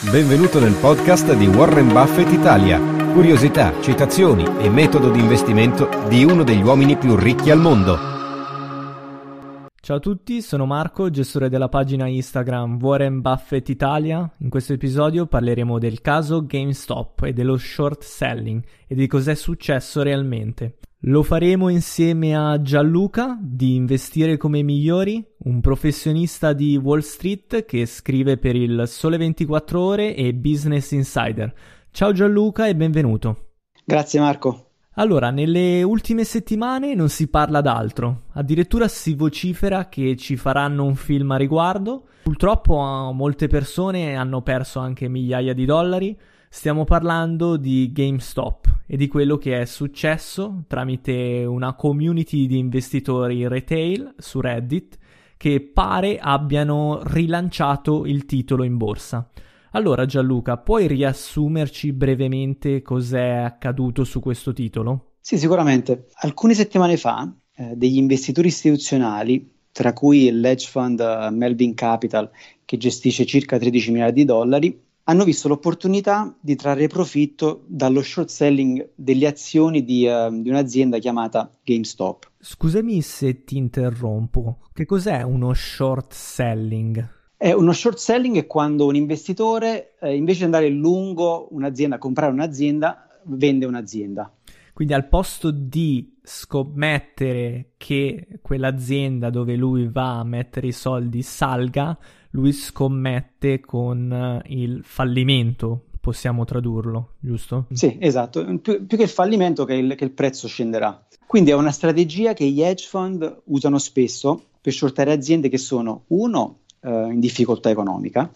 Benvenuto nel podcast di Warren Buffett Italia. Curiosità, citazioni e metodo di investimento di uno degli uomini più ricchi al mondo. Ciao a tutti, sono Marco, gestore della pagina Instagram Warren Buffett Italia. In questo episodio parleremo del caso GameStop e dello short selling e di cos'è successo realmente. Lo faremo insieme a Gianluca di Investire come migliori, un professionista di Wall Street che scrive per il Sole 24 ore e Business Insider. Ciao Gianluca e benvenuto. Grazie Marco. Allora, nelle ultime settimane non si parla d'altro, addirittura si vocifera che ci faranno un film a riguardo. Purtroppo molte persone hanno perso anche migliaia di dollari. Stiamo parlando di GameStop e di quello che è successo tramite una community di investitori retail su Reddit che pare abbiano rilanciato il titolo in borsa. Allora Gianluca, puoi riassumerci brevemente cos'è accaduto su questo titolo? Sì, sicuramente. Alcune settimane fa eh, degli investitori istituzionali, tra cui il hedge fund uh, Melvin Capital, che gestisce circa 13 miliardi di dollari, hanno visto l'opportunità di trarre profitto dallo short selling delle azioni di, uh, di, un'azienda chiamata GameStop. Scusami se ti interrompo, che cos'è uno short selling? È uno short selling è quando un investitore, eh, invece di andare lungo un'azienda, a comprare un'azienda, vende un'azienda. Quindi al posto di scommettere che quell'azienda dove lui va a mettere i soldi salga, lui scommette con eh, il fallimento, possiamo tradurlo, giusto? Sì, esatto, più, più che il fallimento che il, che il, prezzo scenderà. Quindi è una strategia che gli hedge fund usano spesso per shortare aziende che sono, uno, eh, in difficoltà economica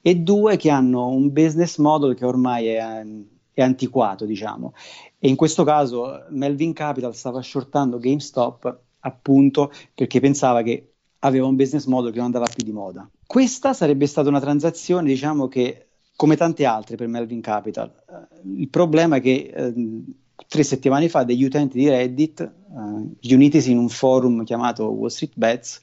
e due, che hanno un business model che ormai è, è antiquato, diciamo. E in questo caso Melvin Capital stava shortando GameStop appunto perché pensava che aveva un business model che non andava più di moda. Questa sarebbe stata una transazione, diciamo che come tante altre per Melvin Capital. Uh, il problema è che uh, tre settimane fa degli utenti di Reddit, uh, riunitisi in un forum chiamato Wall Street Bets,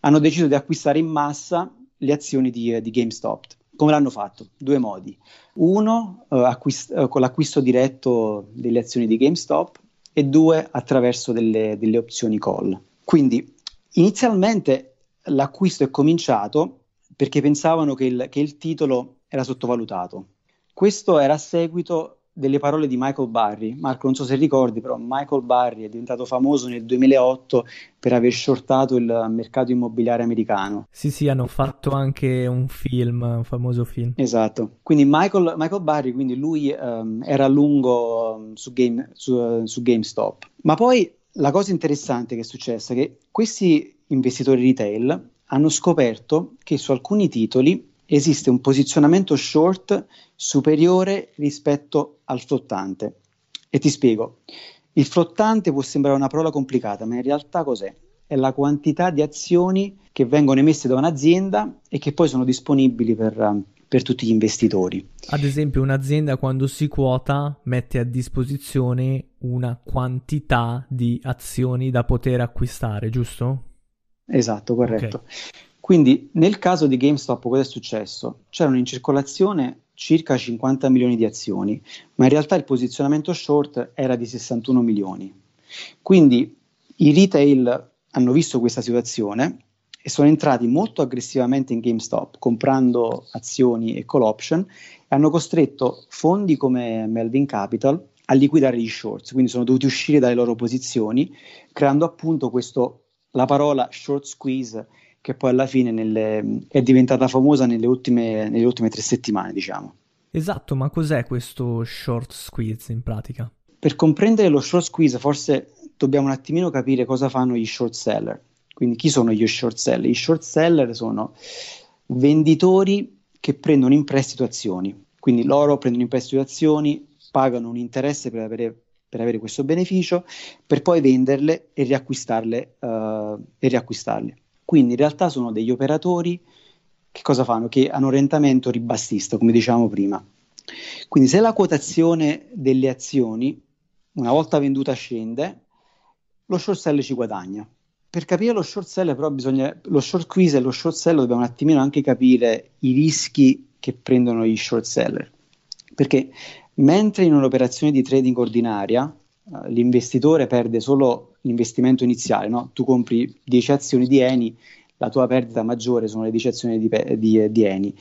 hanno deciso di acquistare in massa le azioni di, di GameStop. Come l'hanno fatto? Due modi. Uno, acquist- con l'acquisto diretto delle azioni di GameStop e due, attraverso delle, delle opzioni call. Quindi, inizialmente l'acquisto è cominciato perché pensavano che il, che il titolo era sottovalutato. Questo era a seguito delle parole di Michael Barry. Marco, non so se ricordi, però Michael Barry è diventato famoso nel 2008 per aver shortato il mercato immobiliare americano. Sì, sì, hanno fatto anche un film, un famoso film. Esatto. Quindi Michael, Michael Barry, quindi lui um, era a lungo um, su, game, su, uh, su GameStop. Ma poi la cosa interessante che è successa è che questi investitori retail hanno scoperto che su alcuni titoli esiste un posizionamento short superiore rispetto al flottante. E ti spiego. Il flottante può sembrare una parola complicata, ma in realtà cos'è? È la quantità di azioni che vengono emesse da un'azienda e che poi sono disponibili per, per tutti gli investitori. Ad esempio, un'azienda quando si quota mette a disposizione una quantità di azioni da poter acquistare, giusto? Esatto, corretto. Okay. Quindi nel caso di GameStop cosa è successo? C'erano in circolazione circa 50 milioni di azioni, ma in realtà il posizionamento short era di 61 milioni. Quindi i retail hanno visto questa situazione e sono entrati molto aggressivamente in GameStop comprando azioni e call option e hanno costretto fondi come Melvin Capital a liquidare gli shorts, quindi sono dovuti uscire dalle loro posizioni, creando appunto questo la parola short squeeze che poi alla fine nelle, è diventata famosa nelle ultime, nelle ultime tre settimane, diciamo. Esatto, ma cos'è questo short squeeze in pratica? Per comprendere lo short squeeze forse dobbiamo un attimino capire cosa fanno gli short seller. Quindi chi sono gli short seller? I short seller sono venditori che prendono in prestito azioni. Quindi loro prendono in prestito azioni, pagano un interesse per avere, per avere questo beneficio, per poi venderle e riacquistarle, uh, e riacquistarle. Quindi in realtà sono degli operatori che cosa fanno? Che hanno orientamento ribassista, come dicevamo prima. Quindi se la quotazione delle azioni una volta venduta scende, lo short seller ci guadagna. Per capire lo short seller però bisogna, lo short squeeze e lo short seller dobbiamo un attimino anche capire i rischi che prendono gli short seller. Perché mentre in un'operazione di trading ordinaria uh, l'investitore perde solo l'investimento iniziale, no? tu compri 10 azioni di Eni, la tua perdita maggiore sono le 10 azioni di, di, di Eni.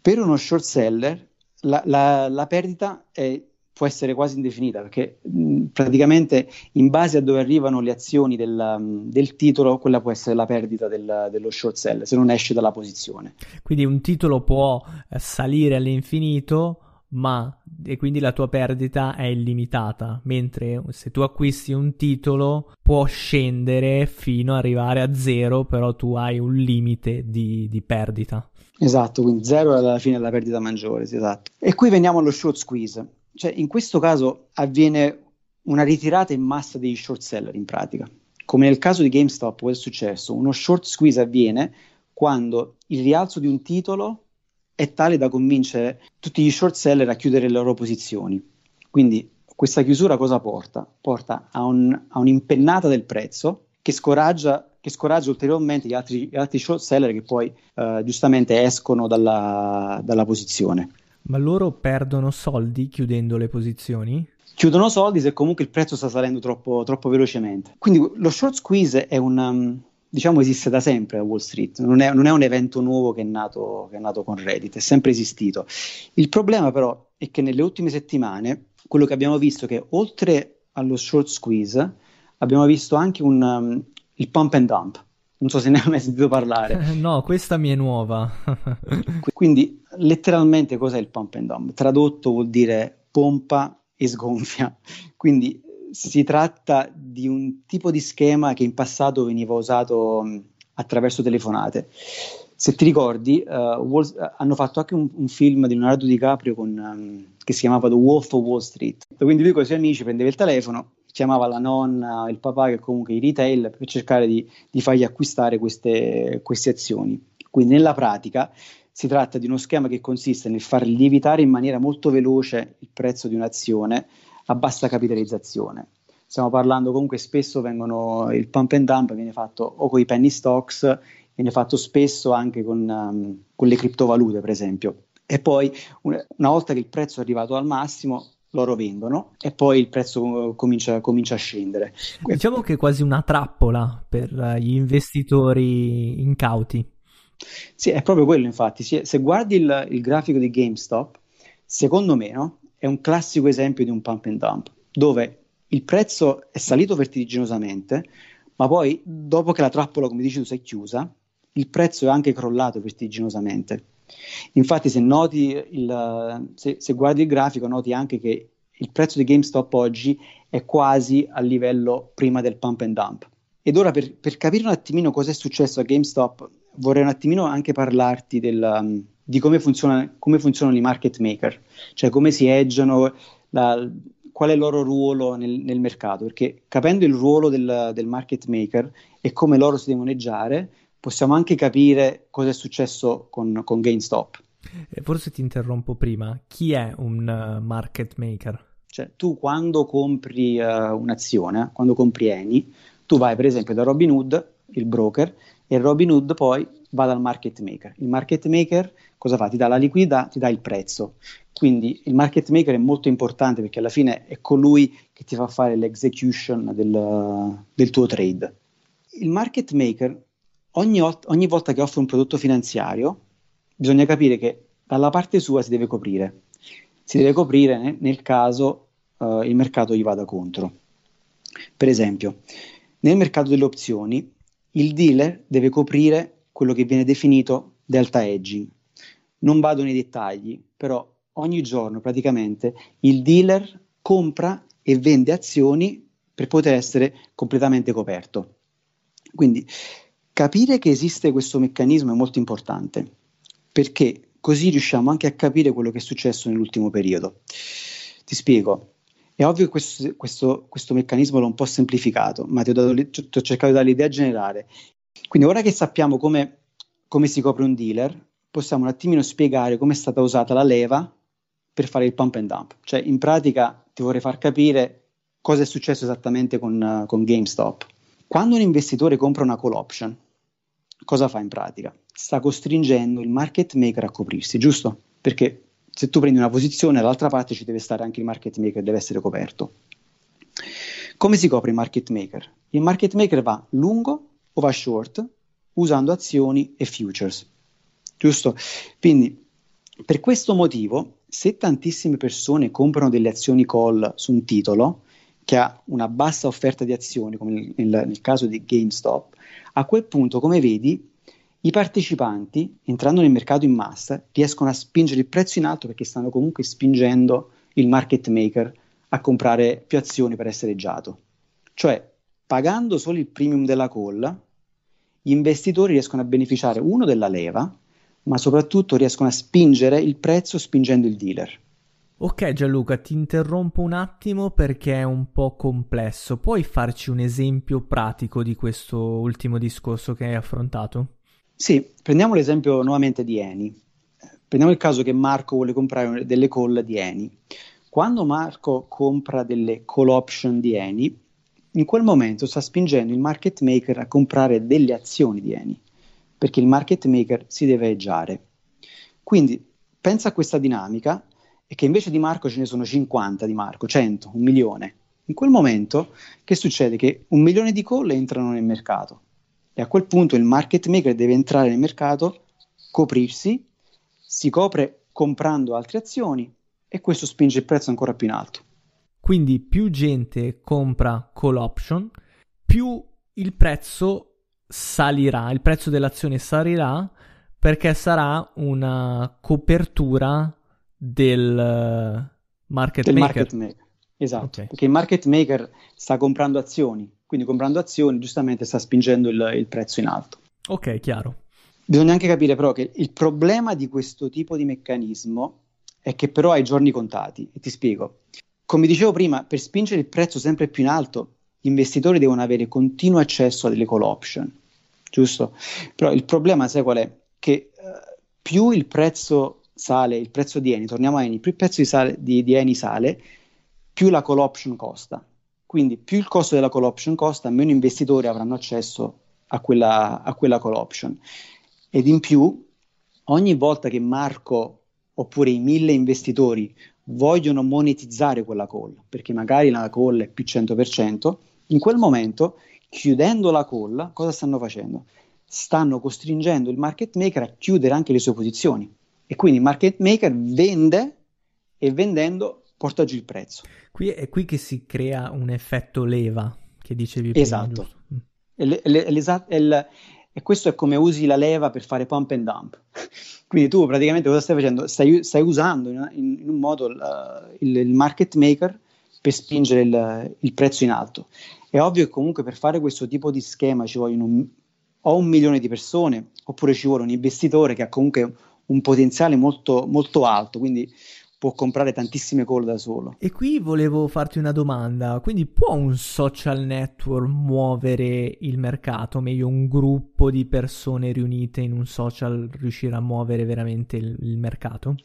Per uno short seller la, la, la perdita è può essere quasi indefinita perché mh, praticamente in base a dove arrivano le azioni del, del titolo, quella può essere la perdita del, dello short sell se non esce dalla posizione. Quindi un titolo può eh, salire all'infinito, ma e quindi la tua perdita è illimitata, mentre se tu acquisti un titolo può scendere fino ad arrivare a zero, però tu hai un limite di, di perdita. Esatto, quindi zero è alla fine la perdita maggiore, sì, esatto. E qui veniamo allo short squeeze cioè, in questo caso avviene una ritirata in massa degli short seller in pratica. Come nel caso di GameStop, cosa è successo? Uno short squeeze avviene quando il rialzo di un titolo è tale da convincere tutti gli short seller a chiudere le loro posizioni. Quindi questa chiusura cosa porta? Porta a, un, a un'impennata del prezzo che scoraggia, che scoraggia ulteriormente gli altri, gli altri, short seller che poi eh, giustamente escono dalla, dalla posizione. Ma loro perdono soldi chiudendo le posizioni? Chiudono soldi se comunque il prezzo sta salendo troppo, troppo velocemente. Quindi lo short squeeze è un, um, diciamo, esiste da sempre a Wall Street, non è, non è un evento nuovo che è, nato, che è nato con Reddit, è sempre esistito. Il problema però è che nelle ultime settimane quello che abbiamo visto è che oltre allo short squeeze abbiamo visto anche un, um, il pump and dump. Non so se ne hai mai sentito parlare. no, questa mi è nuova. Quindi, letteralmente, cos'è il pump and dump? Tradotto vuol dire pompa e sgonfia. Quindi si tratta di un tipo di schema che in passato veniva usato mh, attraverso telefonate. Se ti ricordi, uh, Wall, uh, hanno fatto anche un, un, film di Leonardo DiCaprio con, um, che si chiamava The Wolf of Wall Street. Quindi lui con i suoi amici prendeva il telefono chiamava la nonna, il papà, che comunque i retail, per cercare di, di fargli acquistare queste, queste azioni. Quindi nella pratica si tratta di uno schema che consiste nel far lievitare in maniera molto veloce il prezzo di un'azione a bassa capitalizzazione. Stiamo parlando comunque spesso vengono il pump and dump viene fatto o con i penny stocks, viene fatto spesso anche con, um, con le criptovalute, per esempio. E poi una, volta che il prezzo è arrivato al massimo, loro vendono e poi il prezzo comincia, comincia, a scendere. Diciamo che è quasi una trappola per eh, gli investitori incauti. Sì, è proprio quello infatti. Se guardi il, il grafico di GameStop, secondo me no, è un classico esempio di un pump and dump, dove il prezzo è salito vertiginosamente, ma poi dopo che la trappola, come dici tu, si è chiusa, il prezzo è anche crollato vertiginosamente. Infatti, se noti il, se, se guardi il grafico, noti anche che il prezzo di GameStop oggi è quasi a livello prima del pump and dump. Ed ora per, per capire un attimino cosa è successo a GameStop, vorrei un attimino anche parlarti del, um, di come, funziona, come, funzionano i market maker, cioè come si eggiano, la, qual è il loro ruolo nel, nel, mercato, perché capendo il ruolo del, del market maker e come loro si devono eggiare, possiamo anche capire cosa è successo con, con GameStop. Eh, forse ti interrompo prima. Chi è un uh, market maker? Cioè, tu quando compri uh, un'azione, quando compri Eni, tu vai per esempio da Robinhood, il broker, e Robinhood poi va dal market maker. Il market maker cosa fa? Ti dà la liquidità, ti dà il prezzo. Quindi il market maker è molto importante perché alla fine è colui che ti fa fare l'execution del, del tuo trade. Il market maker ogni, ogni volta che offre un prodotto finanziario, bisogna capire che dalla parte sua si deve coprire. Si deve coprire nel, nel caso uh, il mercato gli vada contro. Per esempio, nel mercato delle opzioni, il dealer deve coprire quello che viene definito delta hedging. Non vado nei dettagli, però ogni giorno praticamente il dealer compra e vende azioni per poter essere completamente coperto. Quindi Capire che esiste questo meccanismo è molto importante perché così riusciamo anche a capire quello che è successo nell'ultimo periodo. Ti spiego. È ovvio che questo, questo, questo meccanismo l'ho un po' semplificato, ma ti ho, dato, ti ho cercato di dare l'idea generale. Quindi ora che sappiamo come, come si copre un dealer, possiamo un attimino spiegare come è stata usata la leva per fare il pump and dump. Cioè, in pratica ti vorrei far capire cosa è successo esattamente con, uh, con GameStop. Quando un investitore compra una call option, cosa fa in pratica? Sta costringendo il market maker a coprirsi, giusto? Perché se tu prendi una posizione, dall'altra parte ci deve stare anche il market maker, deve essere coperto. Come si copre il market maker? Il market maker va lungo o va short usando azioni e futures, giusto? Quindi per questo motivo, se tantissime persone comprano delle azioni call su un titolo che ha una bassa offerta di azioni, come nel, nel caso di GameStop, a quel punto, come vedi, i partecipanti, entrando nel mercato in massa, riescono a spingere il prezzo in alto perché stanno comunque spingendo il market maker a comprare più azioni per essere eggiato. Cioè, pagando solo il premium della call, gli investitori riescono a beneficiare uno della leva, ma soprattutto riescono a spingere il prezzo spingendo il dealer. Ok Gianluca, ti interrompo un attimo perché è un po' complesso. Puoi farci un esempio pratico di questo ultimo discorso che hai affrontato? Sì, prendiamo l'esempio nuovamente di Eni. Prendiamo il caso che Marco vuole comprare delle call di Eni. Quando Marco compra delle call option di Eni, in quel momento sta spingendo il market maker a comprare delle azioni di Eni perché il market maker si deve eggiare. Quindi pensa a questa dinamica e che invece di Marco ce ne sono 50 di Marco, 100, un milione. In quel momento che succede? Che un milione di call entrano nel mercato e a quel punto il market maker deve entrare nel mercato, coprirsi, si copre comprando altre azioni e questo spinge il prezzo ancora più in alto. Quindi più gente compra call option, più il prezzo salirà, il prezzo dell'azione salirà perché sarà una copertura del eh, market del maker. Market maker. Esatto, okay. perché il market maker sta comprando azioni, quindi comprando azioni giustamente sta spingendo il, il prezzo in alto. Ok, chiaro. Bisogna anche capire però che il problema di questo tipo di meccanismo è che però hai giorni contati e ti spiego. Come dicevo prima, per spingere il prezzo sempre più in alto gli investitori devono avere continuo accesso a delle call option, giusto? Però il problema, sai qual è? Che uh, più il prezzo sale, il prezzo di Eni, torniamo a Eni, più il prezzo di, sale, di, di Eni sale, più la call option costa. Quindi più il costo della call option costa, meno investitori avranno accesso a quella, a quella call option. Ed in più, ogni volta che Marco oppure i mille investitori vogliono monetizzare quella call, perché magari la call è più 100%, in quel momento, chiudendo la call, cosa stanno facendo? Stanno costringendo il market maker a chiudere anche le sue posizioni e quindi il market maker vende e vendendo porta giù il prezzo. Qui è qui che si crea un effetto leva che dicevi prima. Esatto. E, e, e questo è come usi la leva per fare pump and dump. Quindi tu praticamente cosa stai facendo? Stai, stai usando in, in, un modo il, il, il, market maker per spingere il, il, prezzo in alto. È ovvio che comunque per fare questo tipo di schema ci vogliono un, o un milione di persone oppure ci vuole un investitore che ha comunque un potenziale molto, molto alto, quindi può comprare tantissime call da solo. E qui volevo farti una domanda, quindi può un social network muovere il mercato, meglio un gruppo di persone riunite in un social riuscire a muovere veramente il, il mercato?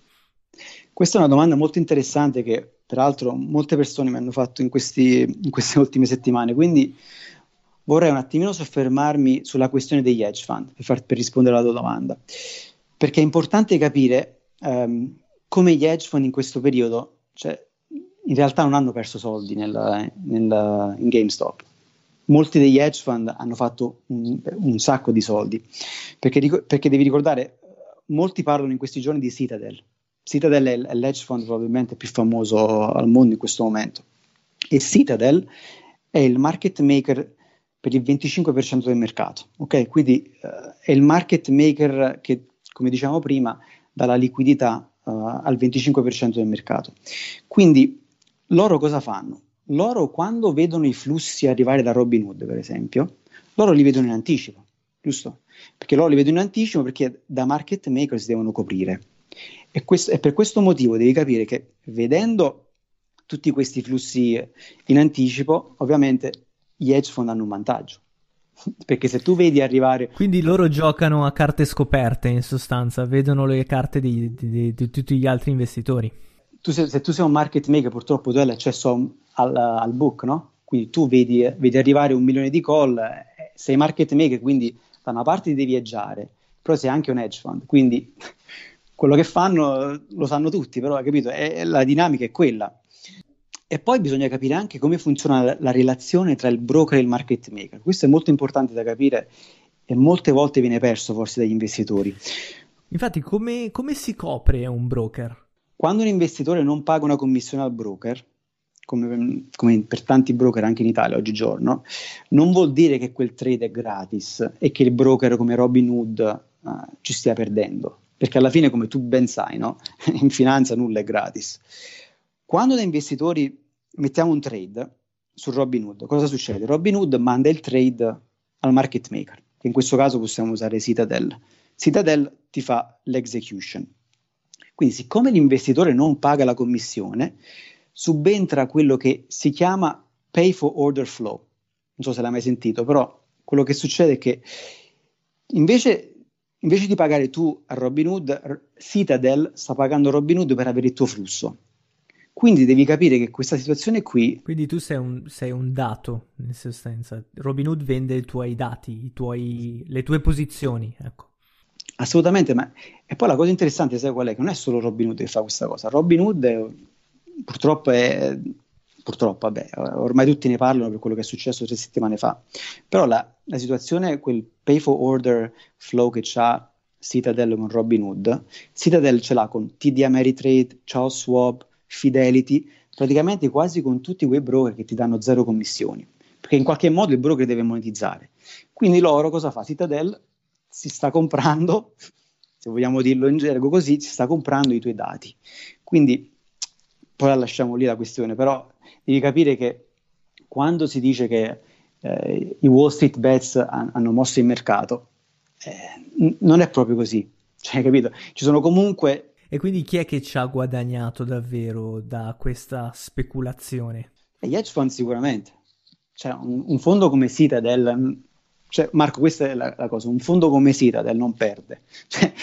Questa è una domanda molto interessante che peraltro molte persone mi hanno fatto in, questi, in queste ultime settimane, quindi vorrei un attimino soffermarmi sulla questione degli hedge fund per, far, per rispondere alla tua domanda, perché è importante capire um, come gli hedge fund in questo periodo, cioè, in realtà non hanno perso soldi nel, nel, in GameStop. Molti degli hedge fund hanno fatto un, un sacco di soldi, perché, perché, devi ricordare, molti parlano in questi giorni di Citadel. Citadel è, l'hedge fund probabilmente più famoso al mondo in questo momento. E Citadel è il market maker per il 25% del mercato. Ok, quindi uh, è il market maker che, come diciamo prima, dà la liquidità uh, al 25% del mercato. Quindi loro cosa fanno? Loro quando vedono i flussi arrivare da Robinhood, per esempio, loro li vedono in anticipo, giusto? Perché loro li vedono in anticipo perché da market maker si devono coprire. E, questo, e per questo motivo devi capire che vedendo tutti questi flussi in anticipo, ovviamente gli hedge fund hanno un vantaggio. Perché se tu vedi arrivare. Quindi loro giocano a carte scoperte in sostanza, vedono le carte di, di, di, di tutti gli altri investitori. Tu se, se, tu sei un market maker, purtroppo tu hai l'accesso al, al book, no? Quindi tu vedi, vedi, arrivare un milione di call, eh, sei market maker, quindi da una parte devi viaggiare, però sei anche un hedge fund, quindi quello che fanno lo sanno tutti, però capito? È, la dinamica è quella. E poi bisogna capire anche come funziona la, la, relazione tra il broker e il market maker. Questo è molto importante da capire e molte volte viene perso forse dagli investitori. Infatti, come, come si copre un broker? Quando un investitore non paga una commissione al broker, come, come, per tanti broker anche in Italia oggigiorno, non vuol dire che quel trade è gratis e che il broker come Robin Hood uh, ci stia perdendo, perché alla fine, come tu ben sai, no? in finanza nulla è gratis. Quando da investitori mettiamo un trade su Robinhood, cosa succede? Robinhood manda il trade al market maker, che in questo caso possiamo usare Citadel. Citadel ti fa l'execution. Quindi, siccome l'investitore non paga la commissione, subentra quello che si chiama pay for order flow. Non so se l'hai mai sentito, però quello che succede è che invece, invece di pagare tu a Robinhood, Citadel sta pagando Robinhood per avere il tuo flusso. Quindi devi capire che questa situazione qui. Quindi tu sei un, sei un dato, in sostanza. Robinhood vende i tuoi dati, i tuoi, le tue posizioni. Ecco. Assolutamente, ma e poi la cosa interessante, sai qual è? Che non è solo Robinhood che fa questa cosa. Robinhood è, purtroppo è. Purtroppo, vabbè, ormai tutti ne parlano per quello che è successo tre settimane fa. Però la, la situazione, quel pay for order flow che c'ha Citadel con Robinhood, Citadel ce l'ha con TD Ameritrade, Charles Schwab, Fidelity, praticamente quasi con tutti quei broker che ti danno zero commissioni, perché in qualche modo il broker deve monetizzare. Quindi loro cosa fa? Citadel si sta comprando, se vogliamo dirlo in gergo così, si sta comprando i tuoi dati. Quindi poi la lasciamo lì la questione, però devi capire che quando si dice che eh, i Wall Street Bets han, hanno mosso il mercato, eh, n- non è proprio così. Cioè, capito? Ci sono comunque e quindi chi è che ci ha guadagnato davvero da questa speculazione? gli hedge fund sicuramente. Cioè, un, un, fondo come Citadel, mm, cioè, Marco, questa è la, la, cosa, un fondo come Citadel non perde. Cioè,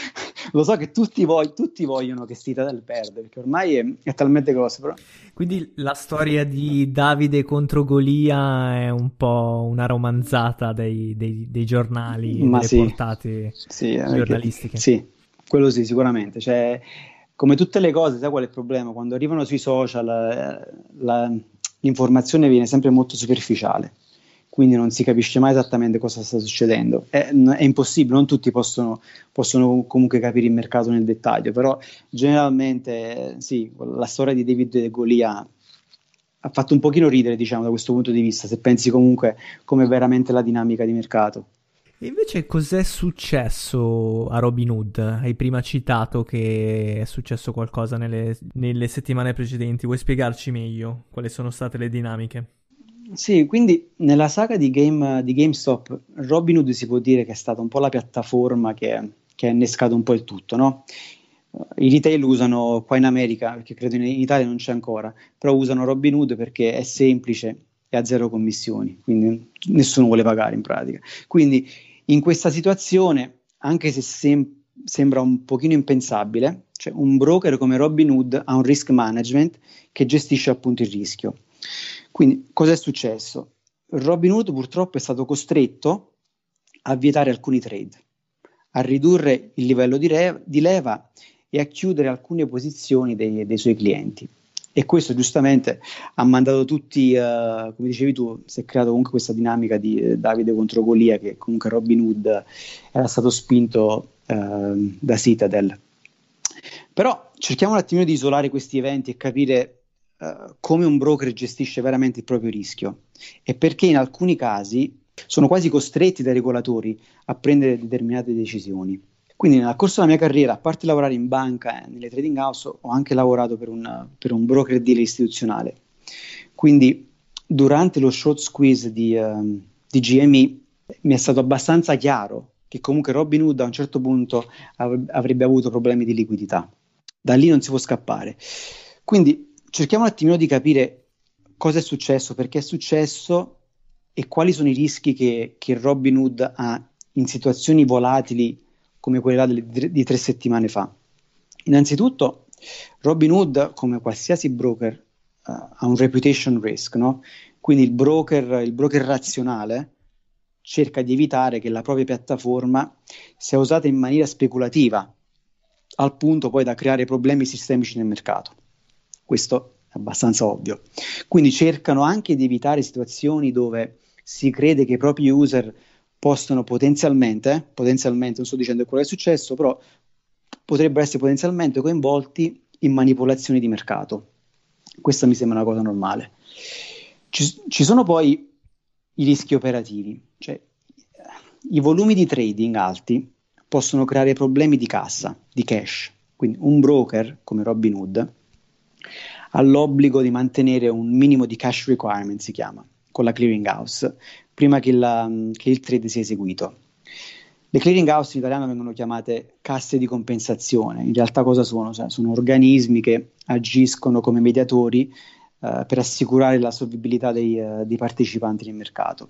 lo so che tutti, voi, tutti, vogliono che Citadel perde, perché ormai è, è talmente grosso. Però... Quindi la storia di Davide contro Golia è un po' una romanzata dei, dei, dei giornali, Ma delle sì. portate sì, giornalistiche. Che, sì, quello sì, sicuramente. Cioè, come tutte le cose, sai qual è il problema? Quando arrivano sui social eh, la, l'informazione viene sempre molto superficiale, quindi non si capisce mai esattamente cosa sta succedendo. È, è impossibile, non tutti possono, possono, comunque capire il mercato nel dettaglio, però generalmente sì, la storia di David e Golia ha fatto un pochino ridere, diciamo, da questo punto di vista, se pensi comunque come veramente la dinamica di mercato. E invece cos'è successo a Robin Hood? Hai prima citato che è successo qualcosa nelle, nelle settimane precedenti, vuoi spiegarci meglio quali sono state le dinamiche? Sì, quindi nella saga di, game, di GameStop, Robinhood si può dire che è stata un po' la piattaforma che, che ha innescato un po' il tutto, no? I retail usano qua in America, perché credo in, Italia non c'è ancora, però usano Robinhood perché è semplice e ha zero commissioni, quindi nessuno vuole pagare in pratica. Quindi in questa situazione, anche se sem- sembra un pochino impensabile, cioè un broker come Robinhood ha un risk management che gestisce appunto il rischio. Quindi cosa è successo? Robinhood purtroppo è stato costretto a vietare alcuni trade, a ridurre il livello di, re- di leva e a chiudere alcune posizioni dei, dei suoi clienti e questo giustamente ha mandato tutti, uh, come dicevi tu, si è creato comunque questa dinamica di eh, Davide contro Golia che comunque Robin Hood era stato spinto uh, da Citadel. Però cerchiamo un attimino di isolare questi eventi e capire uh, come un broker gestisce veramente il proprio rischio e perché in alcuni casi sono quasi costretti dai regolatori a prendere determinate decisioni. Quindi nel corso della mia carriera, a parte lavorare in banca e nelle trading house, ho anche lavorato per un, per un broker dealer istituzionale. Quindi durante lo short squeeze di, uh, di GME mi è stato abbastanza chiaro che comunque Robinhood a un certo punto av- avrebbe avuto problemi di liquidità. Da lì non si può scappare. Quindi cerchiamo un attimino di capire cosa è successo, perché è successo e quali sono i rischi che, che Robin Hood ha in situazioni volatili come quella di, tre settimane fa. Innanzitutto, Robin Hood, come qualsiasi broker, uh, ha un reputation risk, no? quindi il broker, il broker razionale cerca di evitare che la propria piattaforma sia usata in maniera speculativa, al punto poi da creare problemi sistemici nel mercato. Questo è abbastanza ovvio. Quindi cercano anche di evitare situazioni dove si crede che i propri user possono potenzialmente, potenzialmente, non sto dicendo quello che è successo, però potrebbero essere potenzialmente coinvolti in manipolazioni di mercato. Questa mi sembra una cosa normale. Ci, ci sono poi i rischi operativi, cioè i volumi di trading alti possono creare problemi di cassa, di cash. Quindi un broker come Robinhood ha l'obbligo di mantenere un minimo di cash requirement, si chiama, con la clearing house, prima che, la, che il trade sia eseguito. Le clearing house in italiano vengono chiamate casse di compensazione, in realtà cosa sono? Cioè, sono organismi che agiscono come mediatori uh, per assicurare la solvibilità dei, uh, dei, partecipanti nel mercato.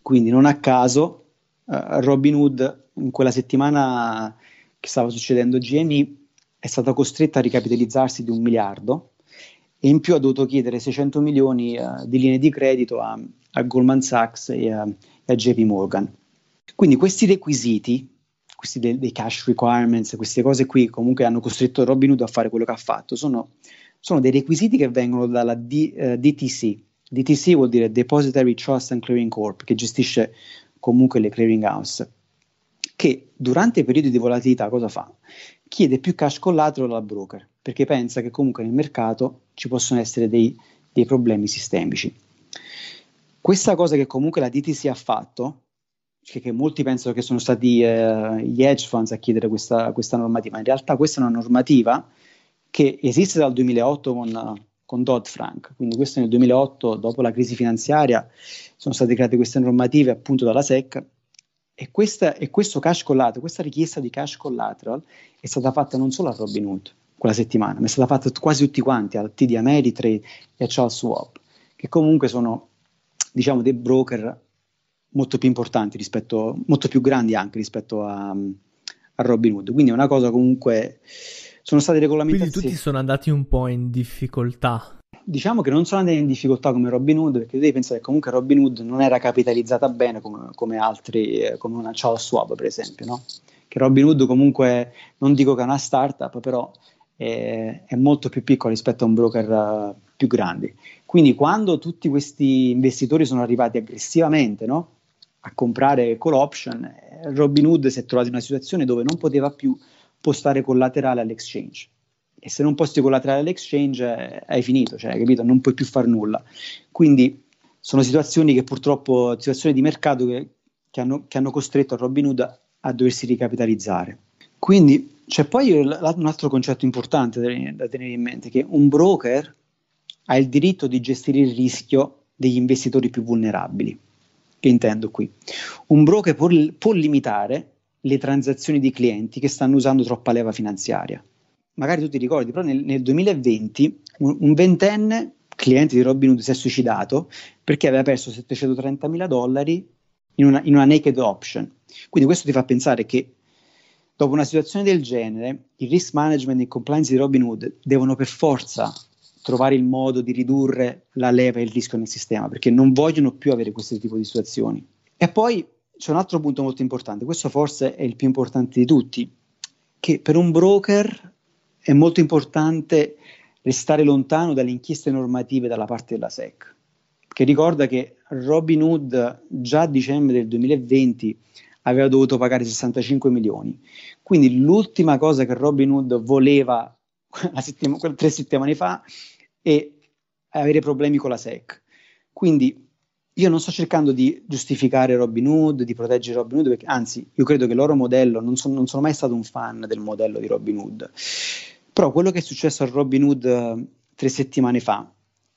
Quindi non a caso uh, Robin Hood in quella settimana che stava succedendo GME è stata costretta a ricapitalizzarsi di un miliardo e in più ha dovuto chiedere 600 milioni uh, di linee di credito a, a Goldman Sachs e a, e a, JP Morgan. Quindi questi requisiti, questi dei, dei, cash requirements, queste cose qui comunque hanno costretto Robinhood a fare quello che ha fatto, sono, sono dei requisiti che vengono dalla D, uh, eh, DTC. DTC vuol dire Depository Trust and Clearing Corp, che gestisce comunque le clearing house, che durante periodi di volatilità cosa fa? Chiede più cash collateral al broker perché pensa che comunque nel mercato ci possono essere dei, dei problemi sistemici. Questa cosa che comunque la DTC ha fatto, cioè che molti pensano che sono stati eh, gli hedge funds a chiedere questa, questa, normativa, in realtà questa è una normativa che esiste dal 2008 con, con Dodd-Frank, quindi questo nel 2008, dopo la crisi finanziaria, sono state create queste normative appunto dalla SEC e, questa, e questo cash collateral, questa richiesta di cash collateral è stata fatta non solo a Robinhood, quella settimana, ma è stata fatta quasi tutti quanti al TD Ameritrade e a Charles Schwab, che comunque sono diciamo dei broker molto più importanti rispetto, molto più grandi anche rispetto a, a Robinhood. Quindi è una cosa comunque sono state regolamentazioni. Quindi tutti sono andati un po' in difficoltà. Diciamo che non sono andati in difficoltà come Robinhood, perché devi pensare che comunque Robinhood non era capitalizzata bene come, come altri, eh, come una Charles Schwab, per esempio, no? Che Robinhood comunque, non dico che è una startup, però è, è molto più piccolo rispetto a un broker uh, più grande. Quindi quando tutti questi investitori sono arrivati aggressivamente no? a comprare call option, eh, Robinhood si è trovato in una situazione dove non poteva più postare collaterale all'exchange. E se non posti collaterale all'exchange eh, hai finito, cioè, capito? Non puoi più fare nulla. Quindi sono situazioni che purtroppo, situazioni di mercato che, che, hanno, che hanno costretto Robinhood a, a doversi ricapitalizzare. Quindi c'è poi un altro concetto importante da tenere in mente, che un broker ha il diritto di gestire il rischio degli investitori più vulnerabili. Che intendo qui? Un broker può, può limitare le transazioni di clienti che stanno usando troppa leva finanziaria. Magari tu ti ricordi, però nel, nel 2020 un, un, ventenne cliente di Robinhood si è suicidato perché aveva perso 730 mila dollari in una, in una naked option. Quindi questo ti fa pensare che Dopo una situazione del genere, il risk management e il compliance di Robinhood devono per forza trovare il modo di ridurre la leva e il rischio nel sistema, perché non vogliono più avere questo tipo di situazioni. E poi c'è un altro punto molto importante, questo forse è il più importante di tutti, che per un broker è molto importante restare lontano dalle inchieste normative dalla parte della SEC, che ricorda che Robinhood già a dicembre del 2020 aveva dovuto pagare 65 milioni. Quindi l'ultima cosa che Robin Hood voleva settima, tre settimane fa è avere problemi con la SEC. Quindi io non sto cercando di giustificare Robin Hood, di proteggere Robin Hood, perché anzi io credo che il loro modello, non, so, non sono mai stato un fan del modello di Robin Hood, però quello che è successo a Robin Hood uh, tre settimane fa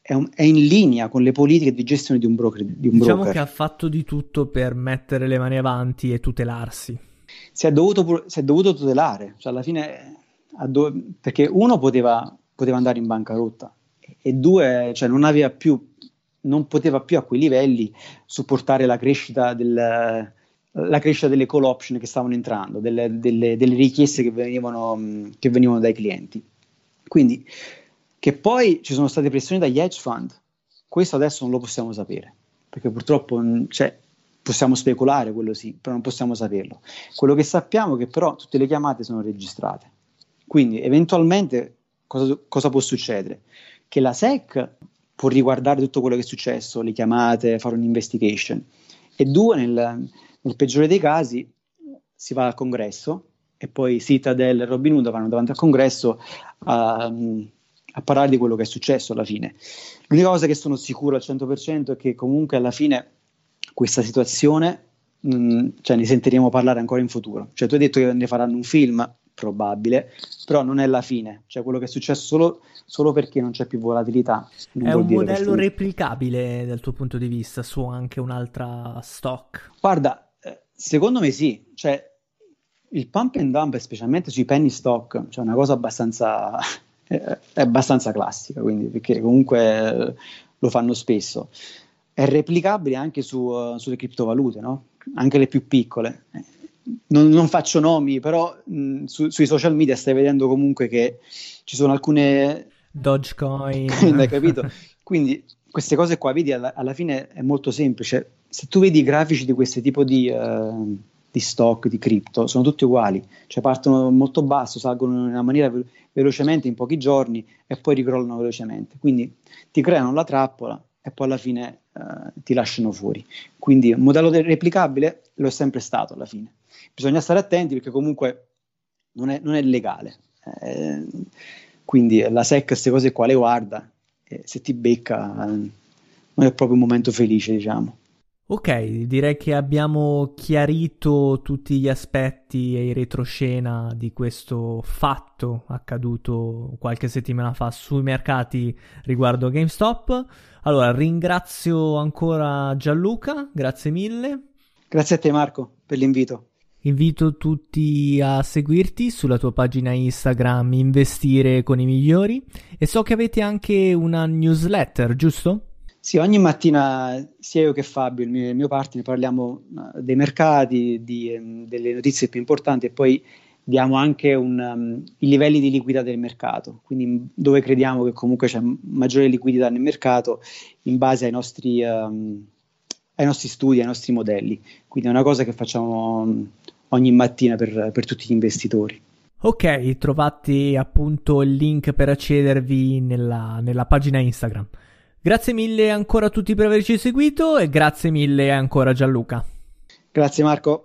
è, un, è, in linea con le politiche di gestione di un broker. Di un diciamo broker. che ha fatto di tutto per mettere le mani avanti e tutelarsi. Si è dovuto, si è dovuto tutelare, cioè alla fine do- perché uno poteva, poteva, andare in bancarotta e due, cioè non aveva più, non poteva più a quei livelli supportare la crescita del, la crescita delle call option che stavano entrando, delle, delle, delle richieste che venivano, che venivano, dai clienti. Quindi, che poi ci sono state pressioni dagli hedge fund, questo adesso non lo possiamo sapere, perché purtroppo cioè, possiamo speculare, quello sì, però non possiamo saperlo. Quello che sappiamo è che però tutte le chiamate sono registrate. Quindi, eventualmente, cosa, cosa può succedere? Che la SEC può riguardare tutto quello che è successo, le chiamate, fare un'investigation. E due, nel, nel peggiore dei casi si va al congresso e poi Citadel e Robin Hood vanno davanti al congresso a, a, parlare di quello che è successo alla fine. L'unica cosa che sono sicuro al 100% è che comunque alla fine questa situazione mh, mm, cioè ne sentiremo parlare ancora in futuro. Cioè tu hai detto che ne faranno un film, probabile, però non è la fine, cioè quello che è successo solo, solo perché non c'è più volatilità. È un modello replicabile dal tuo punto di vista su anche un'altra stock? Guarda, Secondo me sì, cioè il pump and dump, specialmente sui penny stock, cioè una cosa abbastanza, è abbastanza classica, quindi, perché comunque eh, lo fanno spesso. È replicabile anche su, uh, sulle criptovalute, no? anche le più piccole. Non, non faccio nomi, però mh, su, sui social media stai vedendo comunque che ci sono alcune... Dogecoin. Hai capito? Quindi queste cose qua, vedi, alla, alla, fine è molto semplice. Se tu vedi i grafici di questo tipo di, uh, di, stock, di cripto, sono tutti uguali, cioè partono molto basso, salgono in una maniera ve- velocemente in pochi giorni e poi ricrollano velocemente. Quindi ti creano la trappola e poi alla fine uh, ti lasciano fuori. Quindi un modello replicabile lo è sempre stato alla fine. Bisogna stare attenti perché comunque non è, non è legale. Eh, quindi la SEC queste cose qua le guarda e se ti becca non è proprio un momento felice, diciamo. Ok, direi che abbiamo chiarito tutti gli aspetti e i retroscena di questo fatto accaduto qualche settimana fa sui mercati riguardo GameStop. Allora, ringrazio ancora Gianluca, grazie mille. Grazie a te Marco per l'invito. Invito tutti a seguirti sulla tua pagina Instagram Investire con i migliori e so che avete anche una newsletter, giusto? Sì, ogni mattina sia io che Fabio, il mio, il mio partner, parliamo dei mercati, di, um, delle notizie più importanti e poi diamo anche un, um, i livelli di liquidità del mercato, quindi dove crediamo che comunque c'è maggiore liquidità nel mercato in base ai nostri, um, ai nostri studi, ai nostri modelli. Quindi è una cosa che facciamo ogni mattina per, per tutti gli investitori. Ok, trovate appunto il link per accedervi nella, nella pagina Instagram. Grazie mille ancora a tutti per averci seguito e grazie mille ancora Gianluca. Grazie Marco.